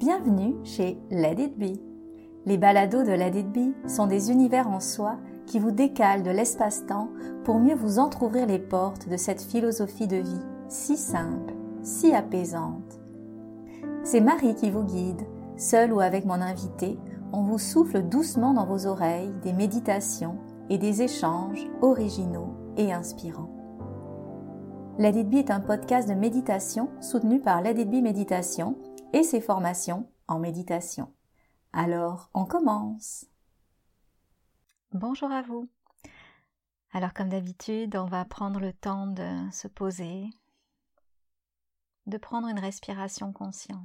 Bienvenue chez Let It Be. Les balados de Let It Be sont des univers en soi qui vous décalent de l'espace-temps pour mieux vous entr'ouvrir les portes de cette philosophie de vie si simple, si apaisante. C'est Marie qui vous guide, seule ou avec mon invité, on vous souffle doucement dans vos oreilles des méditations et des échanges originaux et inspirants. Let It est un podcast de méditation soutenu par Let It Méditation et ses formations en méditation. Alors, on commence. Bonjour à vous. Alors, comme d'habitude, on va prendre le temps de se poser, de prendre une respiration consciente.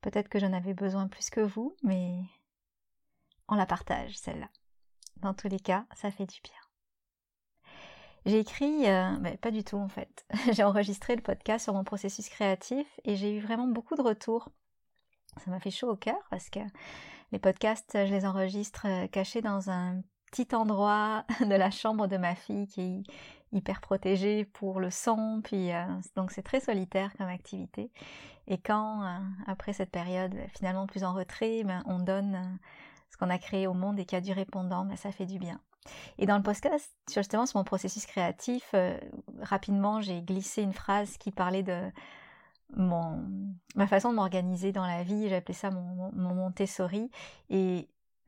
Peut-être que j'en avais besoin plus que vous, mais on la partage, celle-là. Dans tous les cas, ça fait du bien. J'ai écrit, euh, pas du tout en fait. j'ai enregistré le podcast sur mon processus créatif et j'ai eu vraiment beaucoup de retours. Ça m'a fait chaud au cœur parce que les podcasts, je les enregistre euh, cachés dans un petit endroit de la chambre de ma fille qui est hyper protégé pour le son, puis euh, donc c'est très solitaire comme activité. Et quand, après cette période finalement plus en retrait, ben, on donne ce qu'on a créé au monde et qui a du répondant, ben, ça fait du bien. Et dans le podcast, justement, sur mon processus créatif, euh, rapidement, j'ai glissé une phrase qui parlait de mon, ma façon de m'organiser dans la vie. J'ai appelé ça mon, mon, Montessori.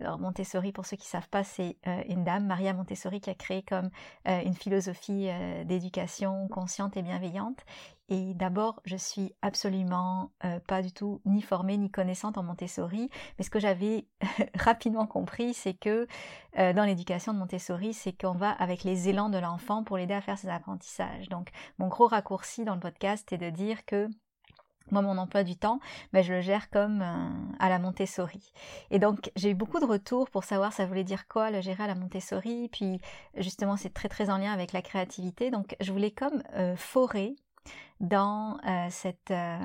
Alors Montessori, pour ceux qui ne savent pas, c'est euh, une dame, Maria Montessori, qui a créé comme euh, une philosophie d'éducation consciente et bienveillante. Et d'abord, je suis absolument euh, pas du tout ni formée ni connaissante en Montessori, mais ce que j'avais rapidement compris, c'est que euh, dans l'éducation de Montessori, c'est qu'on va avec les élans de l'enfant pour l'aider à faire ses apprentissages. Donc, mon gros raccourci dans le podcast est de dire que moi, mon emploi du temps, ben, je le gère comme euh, à la Montessori. Et donc, j'ai eu beaucoup de retours pour savoir ça voulait dire quoi, le gérer à la Montessori. Puis, justement, c'est très, très en lien avec la créativité. Donc, je voulais comme forer dans euh, cette, euh,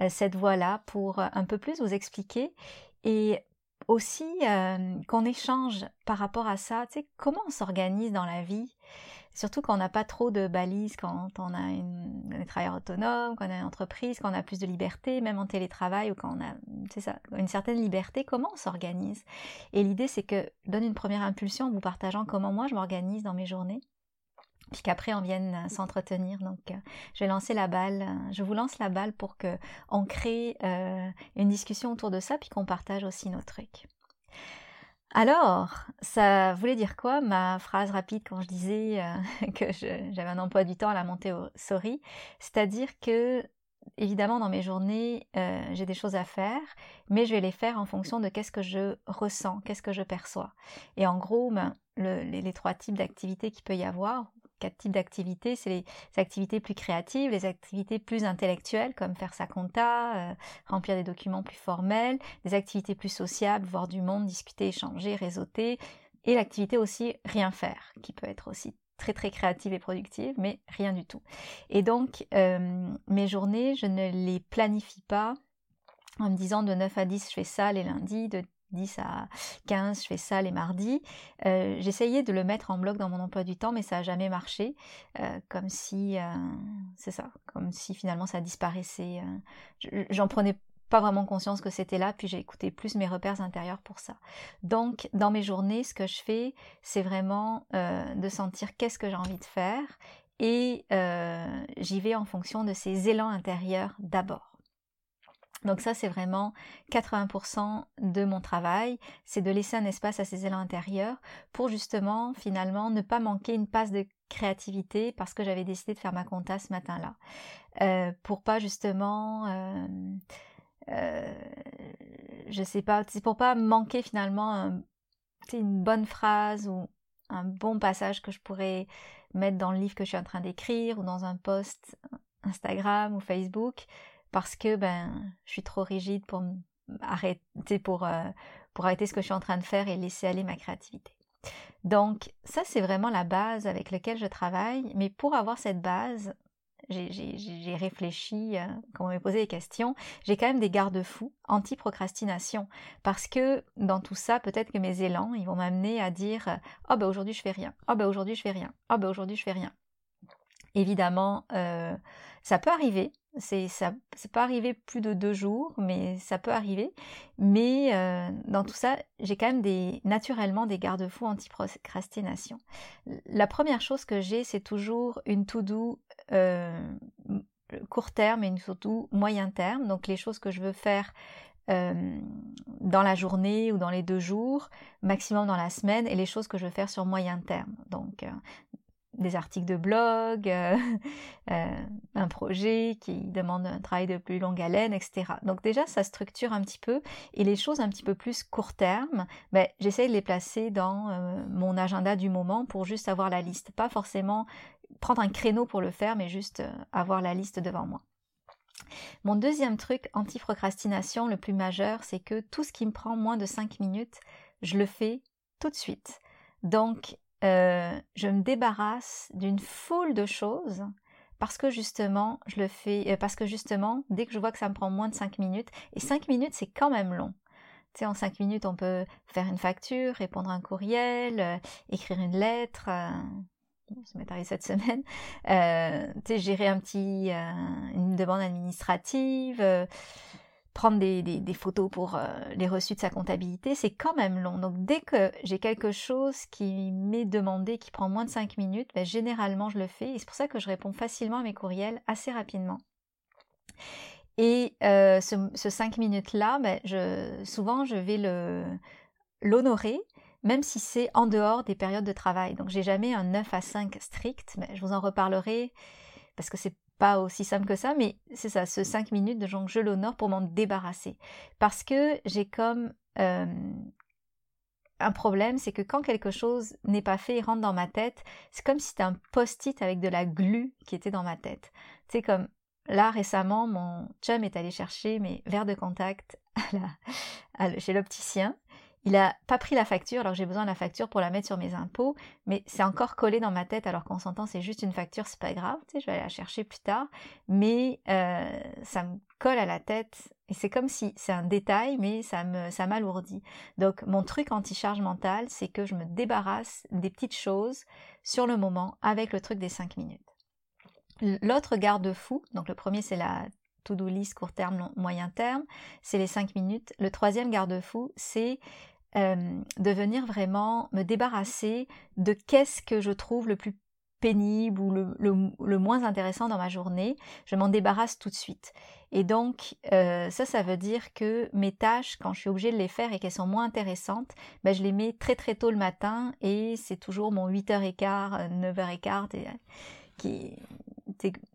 euh, cette voie-là pour un peu plus vous expliquer et aussi qu'on échange par rapport à ça, tu sais, comment on s'organise dans la vie, surtout quand on n'a pas trop de balises, quand on a une, un travailleur autonome, quand on a une entreprise, quand on a plus de liberté, même en télétravail ou quand on a ça, une certaine liberté, comment on s'organise? Et l'idée c'est que donne une première impulsion en vous partageant comment moi je m'organise dans mes journées puis qu'après on vienne euh, s'entretenir. Donc, euh, je vais lancer la balle. Euh, je vous lance la balle pour que on crée une discussion autour de ça, puis qu'on partage aussi nos trucs. Alors, ça voulait dire quoi ma phrase rapide quand je disais que j'avais un emploi du temps à la sorry C'est-à-dire que, évidemment, dans mes journées, j'ai des choses à faire, mais je vais les faire en fonction de qu'est-ce que je ressens, qu'est-ce que je perçois. Et en gros, ben, les, trois types d'activités qu'il peut y avoir, quatre types d'activités. C'est les, activités plus créatives, les activités plus intellectuelles, comme faire sa compta, euh, remplir des documents plus formels, des activités plus sociables, voir du monde, discuter, échanger, réseauter, et l'activité aussi rien faire, qui peut être aussi très très créative et productive, mais rien du tout. Et donc, euh, mes journées, je ne les planifie pas en me disant de 9 à 10 je fais ça les lundis, de 10 à 15, je fais ça les mardis. Euh, j'essayais de le mettre en bloc dans mon emploi du temps, mais ça n'a jamais marché. Euh, comme si, euh, c'est ça, comme si finalement ça disparaissait. J'en prenais pas vraiment conscience que c'était là, puis j'ai écouté plus mes repères intérieurs pour ça. Donc, dans mes journées, ce que je fais, c'est vraiment de sentir qu'est-ce que j'ai envie de faire, et j'y vais en fonction de ces élans intérieurs d'abord. Donc ça, c'est vraiment 80% de mon travail, c'est de laisser un espace à ces élans intérieurs pour justement, finalement, ne pas manquer une passe de créativité parce que j'avais décidé de faire ma compta ce matin-là. Euh, pour pas justement... Euh, euh, je sais pas, c'est pour pas manquer finalement une bonne phrase ou un bon passage que je pourrais mettre dans le livre que je suis en train d'écrire ou dans un post Instagram ou Facebook parce que ben je suis trop rigide pour arrêter pour, euh, pour arrêter ce que je suis en train de faire et laisser aller ma créativité. Donc ça c'est vraiment la base avec laquelle je travaille, mais pour avoir cette base, j'ai réfléchi, euh, quand on m'a posé des questions, j'ai quand même des garde-fous anti-procrastination. Parce que dans tout ça, peut-être que mes élans, ils vont m'amener à dire Oh ben aujourd'hui je fais rien, oh ben aujourd'hui je fais rien, oh ben aujourd'hui je fais rien. Évidemment, euh, ça peut arriver, c'est ça c'est pas arrivé plus de deux jours mais ça peut arriver. Mais euh, dans tout ça j'ai quand même des naturellement des garde-fous anti-procrastination. La première chose que j'ai c'est toujours une to do euh, court terme et une to do moyen terme. Donc les choses que je veux faire euh, dans la journée ou dans les deux jours, maximum dans la semaine, et les choses que je veux faire sur moyen terme. Donc, des articles de blog, euh, euh, un projet qui demande un travail de plus longue haleine, etc. Donc déjà, ça structure un petit peu. Et les choses un petit peu plus court terme, ben, j'essaie de les placer dans euh, mon agenda du moment pour juste avoir la liste. Pas forcément prendre un créneau pour le faire, mais juste avoir la liste devant moi. Mon deuxième truc anti-procrastination, le plus majeur, c'est que tout ce qui me prend moins de 5 minutes, je le fais tout de suite. Donc, euh, je me débarrasse d'une foule de choses parce que justement, je le fais, euh, parce que justement, dès que je vois que ça me prend moins de 5 minutes, et 5 minutes c'est quand même long. Tu sais, en 5 minutes, on peut faire une facture, répondre à un courriel, euh, écrire une lettre, ça m'est arrivé cette semaine, gérer un petit, une demande administrative, prendre des, photos pour euh, les reçus de sa comptabilité, c'est quand même long. Donc dès que j'ai quelque chose qui m'est demandé, qui prend moins de 5 minutes, ben, généralement je le fais. Et c'est pour ça que je réponds facilement à mes courriels assez rapidement. Et euh, ce, 5 minutes-là, ben, souvent je vais l'honorer, même si c'est en dehors des périodes de travail. Donc j'ai jamais un 9 à 5 strict, mais je vous en reparlerai parce que c'est pas aussi simple que ça, mais c'est ça, ce 5 minutes de genre je l'honore pour m'en débarrasser. Parce que j'ai comme euh, un problème, c'est que quand quelque chose n'est pas fait et rentre dans ma tête, c'est comme si c'était un post-it avec de la glu qui était dans ma tête. C'est comme là récemment, mon chum est allé chercher mes verres de contact chez l'opticien il a pas pris la facture, alors j'ai besoin de la facture pour la mettre sur mes impôts, mais c'est encore collé dans ma tête alors qu'on s'entend c'est juste une facture, c'est pas grave, je vais aller la chercher plus tard, mais euh, ça me colle à la tête et c'est comme si c'est un détail, mais ça me ça m'alourdit. Donc mon truc anti-charge mentale, c'est que je me débarrasse des petites choses sur le moment avec le truc des 5 minutes. L'autre garde-fou, donc le premier c'est la to-do list court terme, moyen terme, c'est les 5 minutes. Le troisième garde-fou, c'est euh, de venir vraiment me débarrasser de qu'est-ce que je trouve le plus pénible ou le, moins intéressant dans ma journée, je m'en débarrasse tout de suite. Et donc, euh, ça, ça veut dire que mes tâches, quand je suis obligée de les faire et qu'elles sont moins intéressantes, ben, je les mets très très tôt le matin et c'est toujours mon 8h15, 9h15 et, qui,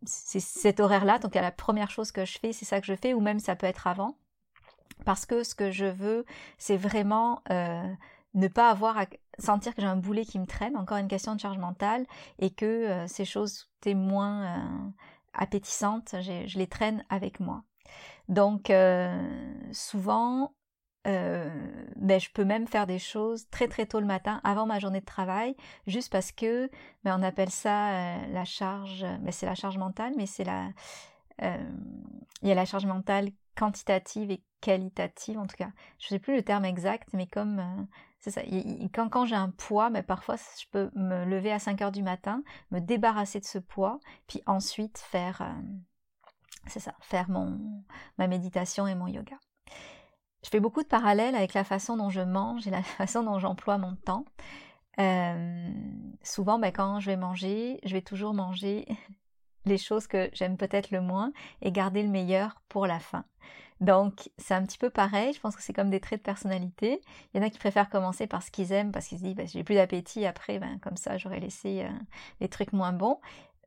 c'est cet horaire-là, donc la première chose que je fais, c'est ça que je fais, ou même ça peut être avant. Parce que ce que je veux, c'est vraiment euh, ne pas avoir à sentir que j'ai un boulet qui me traîne, encore une question de charge mentale, et que euh, ces choses étaient moins euh, appétissantes, je les traîne avec moi. Donc souvent, euh, ben, je peux même faire des choses très très tôt le matin avant ma journée de travail juste parce que ben, on appelle ça la charge ben, c'est la charge mentale mais c'est la il y a la charge mentale quantitative et qualitative en tout cas. Je sais plus le terme exact mais comme c'est ça. Quand, quand j'ai un poids mais parfois je peux me lever à 5 heures du matin me débarrasser de ce poids puis ensuite faire c'est ça faire ma méditation et mon yoga. Je fais beaucoup de parallèles avec la façon dont je mange et la façon dont j'emploie mon temps. Euh, souvent, ben, quand je vais manger, je vais toujours manger les choses que j'aime peut-être le moins et garder le meilleur pour la fin. Donc, c'est un petit peu pareil. Je pense que c'est comme des traits de personnalité. Il y en a qui préfèrent commencer par ce qu'ils aiment parce qu'ils se disent, ben, j'ai plus d'appétit après, ben, comme ça, j'aurais laissé euh, les trucs moins bons.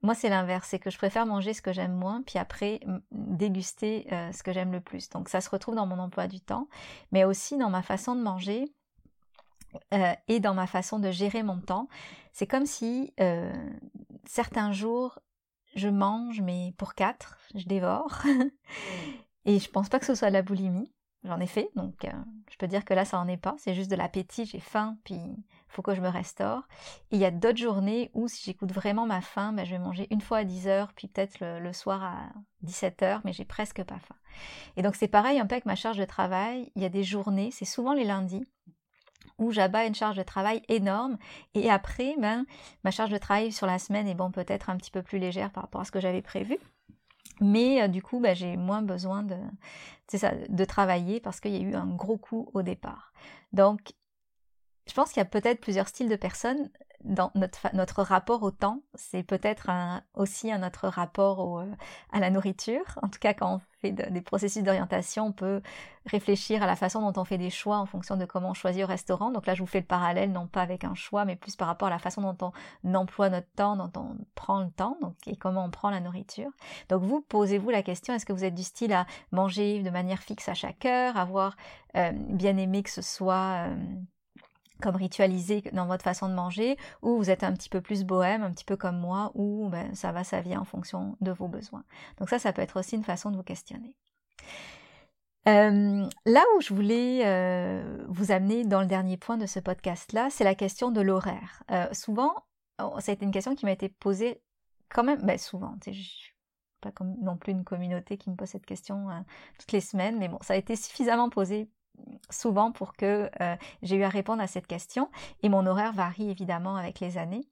Moi, c'est l'inverse, c'est que je préfère manger ce que j'aime moins, puis après déguster euh, ce que j'aime le plus. Donc ça se retrouve dans mon emploi du temps, mais aussi dans ma façon de manger euh, et dans ma façon de gérer mon temps. C'est comme si certains jours, je mange, mais pour quatre, je dévore. et je pense pas que ce soit de la boulimie. j'en ai fait, donc euh, je peux dire que là, ça en est pas. C'est juste de l'appétit, j'ai faim, puis faut que je me restaure. Et il y a d'autres journées où, si j'écoute vraiment ma faim, ben, je vais manger une fois à 10h, puis peut-être le, soir à 17h, mais j'ai presque pas faim. Et donc, c'est pareil un peu avec ma charge de travail. Il y a des journées, c'est souvent les lundis, où j'abats une charge de travail énorme. Et après, ben, ma charge de travail sur la semaine est bon, peut-être un petit peu plus légère par rapport à ce que j'avais prévu. Mais euh, du coup, bah, j'ai moins besoin de travailler parce qu'il y a eu un gros coup au départ. Donc, je pense qu'il y a peut-être plusieurs styles de personnes dans notre, notre rapport au temps, c'est peut-être aussi un notre rapport euh, à la nourriture. En tout cas, quand on fait des processus d'orientation, on peut réfléchir à la façon dont on fait des choix en fonction de comment on choisit au restaurant. Donc là, je vous fais le parallèle, non pas avec un choix, mais plus par rapport à la façon dont on emploie notre temps, dont on prend le temps, donc, et comment on prend la nourriture. Donc vous, posez-vous la question, est-ce que vous êtes du style à manger de manière fixe à chaque heure, avoir euh, bien aimé que ce soit... Euh, comme ritualisé dans votre façon de manger, ou vous êtes un petit peu plus bohème, un petit peu comme moi, ou ben, ça va, ça vient en fonction de vos besoins. Donc ça, ça peut être aussi une façon de vous questionner. Euh, là où je voulais euh, vous amener dans le dernier point de ce podcast-là, c'est la question de l'horaire. Euh, souvent, oh, ça a été une question qui m'a été posée quand même, ben souvent, pas comme non plus une communauté qui me pose cette question toutes les semaines, mais bon, ça a été suffisamment posé souvent pour que euh, j'ai eu à répondre à cette question. Et mon horaire varie évidemment avec les années.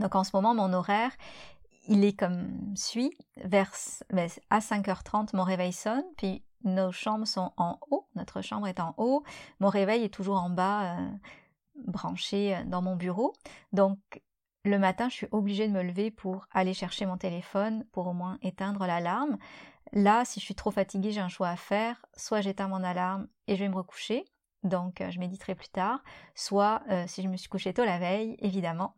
Donc en ce moment, mon horaire, il est comme suit. Vers, ben, à 5h30, mon réveil sonne, puis nos chambres sont en haut, notre chambre est en haut, mon réveil est toujours en bas, euh, branché euh, dans mon bureau. Donc le matin, je suis obligée de me lever pour aller chercher mon téléphone, pour au moins éteindre l'alarme. Là, si je suis trop fatiguée, j'ai un choix à faire. Soit j'éteins mon alarme et je vais me recoucher, donc euh, je méditerai plus tard. Soit euh, si je me suis couchée tôt la veille, évidemment.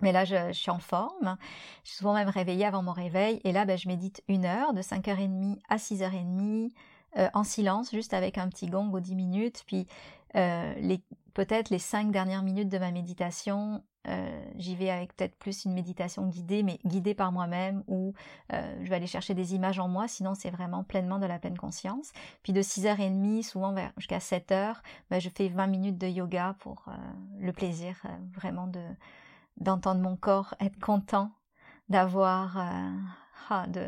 Mais là, je, suis en forme. Je suis souvent même réveillée avant mon réveil. Et là, ben, je médite une heure, de 5h30 à 6h30, euh, en silence, juste avec un petit gong aux 10 minutes. Puis les, peut-être les 5 dernières minutes de ma méditation, euh, j'y vais avec peut-être plus une méditation guidée, mais guidée par moi-même, ou euh, je vais aller chercher des images en moi, sinon c'est vraiment pleinement de la pleine conscience. Puis de 6h30, souvent jusqu'à 7h, ben, je fais 20 minutes de yoga pour euh, le plaisir vraiment de d'entendre mon corps être content d'avoir ah, de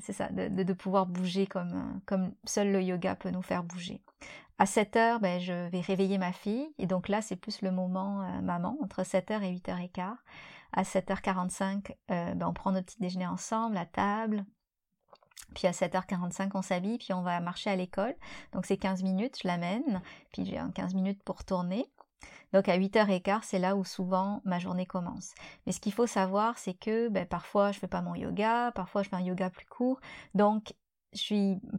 c'est ça de, de, pouvoir bouger comme comme seul le yoga peut nous faire bouger à 7 heures, ben, je vais réveiller ma fille. Et donc là, c'est plus le moment euh, maman, entre 7h et 8h15. À 7h45, euh, ben, on prend notre petit déjeuner ensemble, à table. Puis à 7h45, on s'habille, puis on va marcher à l'école. Donc c'est 15 minutes, je l'amène. Puis j'ai 15 minutes pour tourner. Donc à 8h15, c'est là où souvent ma journée commence. Mais ce qu'il faut savoir, c'est que ben, parfois je fais pas mon yoga, parfois je fais un yoga plus court. Donc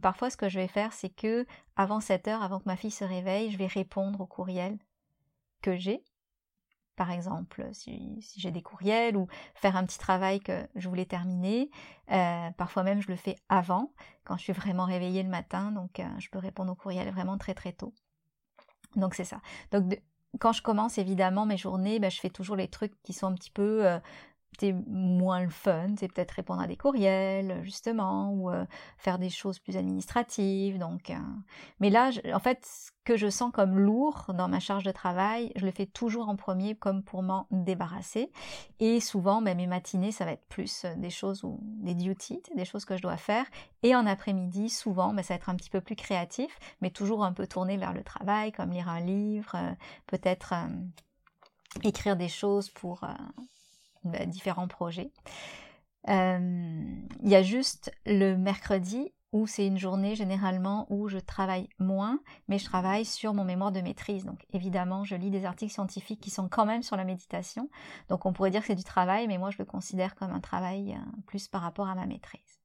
parfois ce que je vais faire c'est que avant 7 heures avant que ma fille se réveille je vais répondre aux courriels que j'ai. Par exemple si, j'ai des courriels ou faire un petit travail que je voulais terminer euh, parfois même je le fais avant quand je suis vraiment réveillée le matin donc euh, je peux répondre aux courriels vraiment très très tôt. Donc c'est ça. Donc quand je commence évidemment mes journées, ben, je fais toujours les trucs qui sont un petit peu euh, c'est moins le fun, c'est peut-être répondre à des courriels, justement, ou euh, faire des choses plus administratives. Donc, euh, mais là, en fait, ce que je sens comme lourd dans ma charge de travail, je le fais toujours en premier comme pour m'en débarrasser. Et souvent, ben, mes matinées, ça va être plus euh, des choses ou des duties, des choses que je dois faire. Et en après-midi, souvent, ben, ça va être un petit peu plus créatif, mais toujours un peu tourné vers le travail, comme lire un livre, peut-être écrire des choses pour bah, différents projets. Il y a juste le mercredi où c'est une journée généralement où je travaille moins, mais je travaille sur mon mémoire de maîtrise. Donc évidemment, je lis des articles scientifiques qui sont quand même sur la méditation. Donc on pourrait dire que c'est du travail, mais moi je le considère comme un travail euh, plus par rapport à ma maîtrise.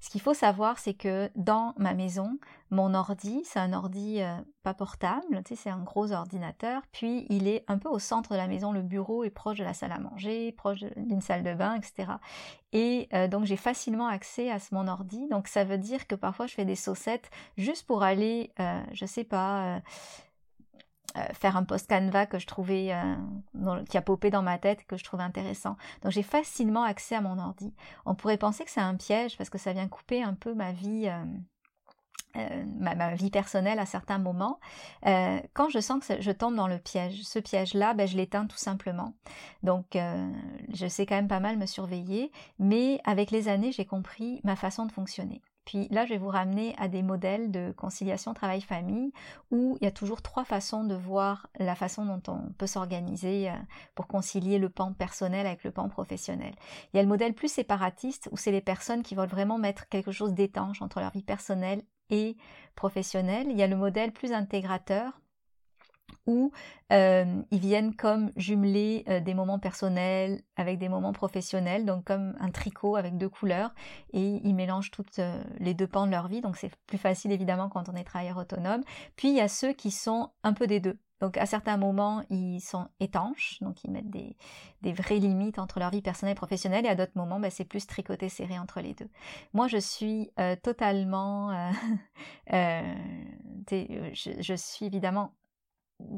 Ce qu'il faut savoir, c'est que dans ma maison, mon ordi, c'est un ordi euh, pas portable, tu sais, c'est un gros ordinateur, puis il est un peu au centre de la maison, le bureau est proche de la salle à manger, proche d'une salle de bain, etc. Et euh, donc j'ai facilement accès à ce, mon ordi, donc ça veut dire que parfois je fais des saucettes juste pour aller, euh, je sais pas faire un post Canva que je trouvais, euh, qui a popé dans ma tête, que je trouvais intéressant. Donc j'ai facilement accès à mon ordi. On pourrait penser que c'est un piège parce que ça vient couper un peu ma vie, euh, euh, ma, vie personnelle à certains moments, euh, quand je sens que je tombe dans le piège, ce piège-là, ben, je l'éteins tout simplement. Donc, euh, je sais quand même pas mal me surveiller, mais avec les années, j'ai compris ma façon de fonctionner. Puis là, je vais vous ramener à des modèles de conciliation travail-famille où il y a toujours trois façons de voir la façon dont on peut s'organiser pour concilier le pan personnel avec le pan professionnel. Il y a le modèle plus séparatiste où c'est les personnes qui veulent vraiment mettre quelque chose d'étanche entre leur vie personnelle et professionnel. Il y a le modèle plus intégrateur où euh, ils viennent comme jumeler euh, des moments personnels avec des moments professionnels, donc comme un tricot avec deux couleurs, et ils mélangent toutes euh, les deux pans de leur vie, donc c'est plus facile évidemment quand on est travailleur autonome. Puis il y a ceux qui sont un peu des deux, donc à certains moments, ils sont étanches, donc ils mettent des, vraies limites entre leur vie personnelle et professionnelle, et à d'autres moments, ben, c'est plus tricoté serré entre les deux. Moi, je suis totalement... Je, suis évidemment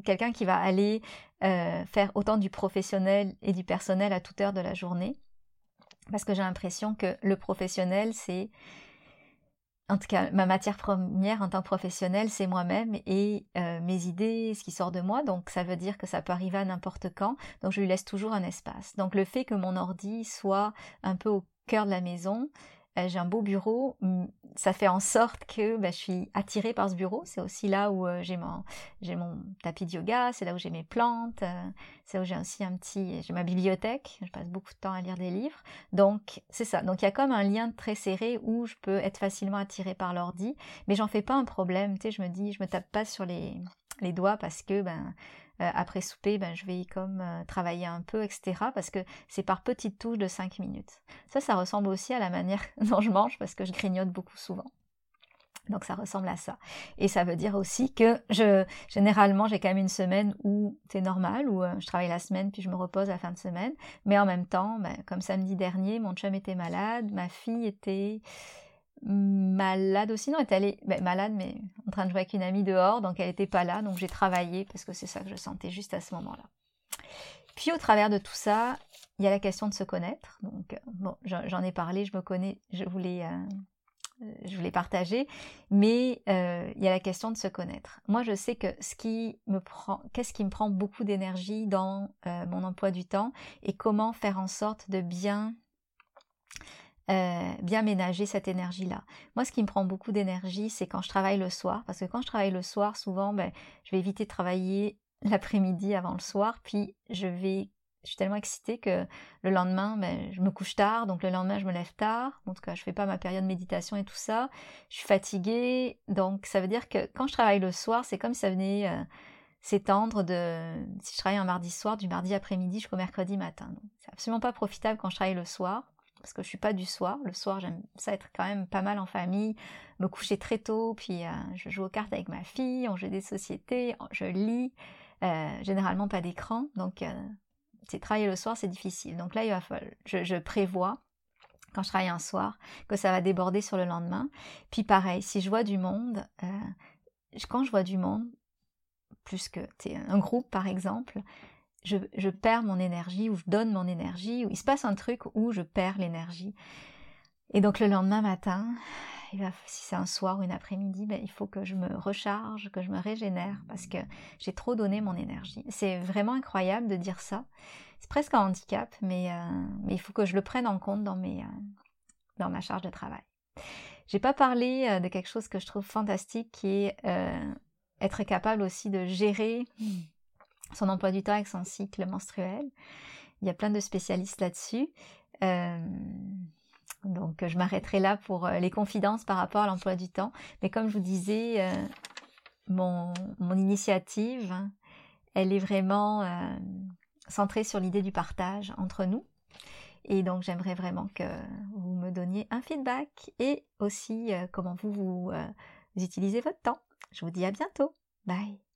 quelqu'un qui va aller faire autant du professionnel et du personnel à toute heure de la journée, parce que j'ai l'impression que le professionnel, c'est en tout cas, ma matière première en tant que professionnelle, c'est moi-même et euh, mes idées, ce qui sort de moi. Donc, ça veut dire que ça peut arriver à n'importe quand. Donc, je lui laisse toujours un espace. Donc, le fait que mon ordi soit un peu au cœur de la maison, euh, j'ai un beau bureau, ça fait en sorte que bah, je suis attirée par ce bureau. C'est aussi là où euh, j'ai mon, tapis de yoga, c'est là où j'ai mes plantes, euh, c'est là où j'ai aussi un petit, j'ai ma bibliothèque. Je passe beaucoup de temps à lire des livres. Donc c'est ça. Donc il y a comme un lien très serré où je peux être facilement attirée par l'ordi, mais j'en fais pas un problème. Tu sais, je me dis, je me tape pas sur les, les doigts parce que ben euh, après souper, ben, je vais comme euh, travailler un peu, etc. Parce que c'est par petites touches de 5 minutes. Ça, ça ressemble aussi à la manière dont je mange parce que je grignote beaucoup souvent. Donc ça ressemble à ça. Et ça veut dire aussi que je généralement j'ai quand même une semaine où c'est normal, où euh, je travaille la semaine puis je me repose la fin de semaine. Mais en même temps, ben, comme samedi dernier, mon chum était malade, ma fille était malade aussi. Non, elle était allée, ben, malade, mais en train de jouer avec une amie dehors, donc elle n'était pas là, donc j'ai travaillé parce que c'est ça que je sentais juste à ce moment-là. Puis au travers de tout ça, il y a la question de se connaître. Donc, euh, bon, j'en ai parlé, je me connais, je voulais, euh, je voulais partager, mais euh, il y a la question de se connaître. Moi, je sais que ce qui me prend, qu'est-ce qui me prend beaucoup d'énergie dans mon emploi du temps et comment faire en sorte de bien euh, bien ménager cette énergie-là. Moi, ce qui me prend beaucoup d'énergie, c'est quand je travaille le soir, parce que quand je travaille le soir, souvent, ben, je vais éviter de travailler l'après-midi avant le soir, puis je vais, je suis tellement excitée que le lendemain, ben, je me couche tard, donc le lendemain, je me lève tard. En tout cas, je fais pas ma période de méditation et tout ça. Je suis fatiguée, donc ça veut dire que quand je travaille le soir, c'est comme si ça venait euh, s'étendre de, si je travaille un mardi soir, du mardi après-midi jusqu'au mercredi matin. C'est absolument pas profitable quand je travaille le soir parce que je suis pas du soir. Le soir, j'aime ça être quand même pas mal en famille, me coucher très tôt, puis euh, je joue aux cartes avec ma fille, on joue des sociétés, je lis, euh, généralement pas d'écran, donc euh, travailler le soir, c'est difficile. Donc là, il va falloir, je, prévois quand je travaille un soir que ça va déborder sur le lendemain. Puis pareil, si je vois du monde, quand je vois du monde, plus que un groupe par exemple, je, perds mon énergie ou je donne mon énergie ou il se passe un truc où je perds l'énergie. Et donc le lendemain matin, si c'est un soir ou une après-midi, ben, il faut que je me recharge, que je me régénère parce que j'ai trop donné mon énergie. C'est vraiment incroyable de dire ça. C'est presque un handicap, mais, euh, il faut que je le prenne en compte dans, mes, euh, dans ma charge de travail. J'ai pas parlé euh, de quelque chose que je trouve fantastique qui est être capable aussi de gérer son emploi du temps avec son cycle menstruel. Il y a plein de spécialistes là-dessus. Euh, donc je m'arrêterai là pour euh, les confidences par rapport à l'emploi du temps. Mais comme je vous disais, euh, mon, initiative, elle est vraiment centrée sur l'idée du partage entre nous. Et donc j'aimerais vraiment que vous me donniez un feedback et aussi comment vous, vous utilisez votre temps. Je vous dis à bientôt. Bye.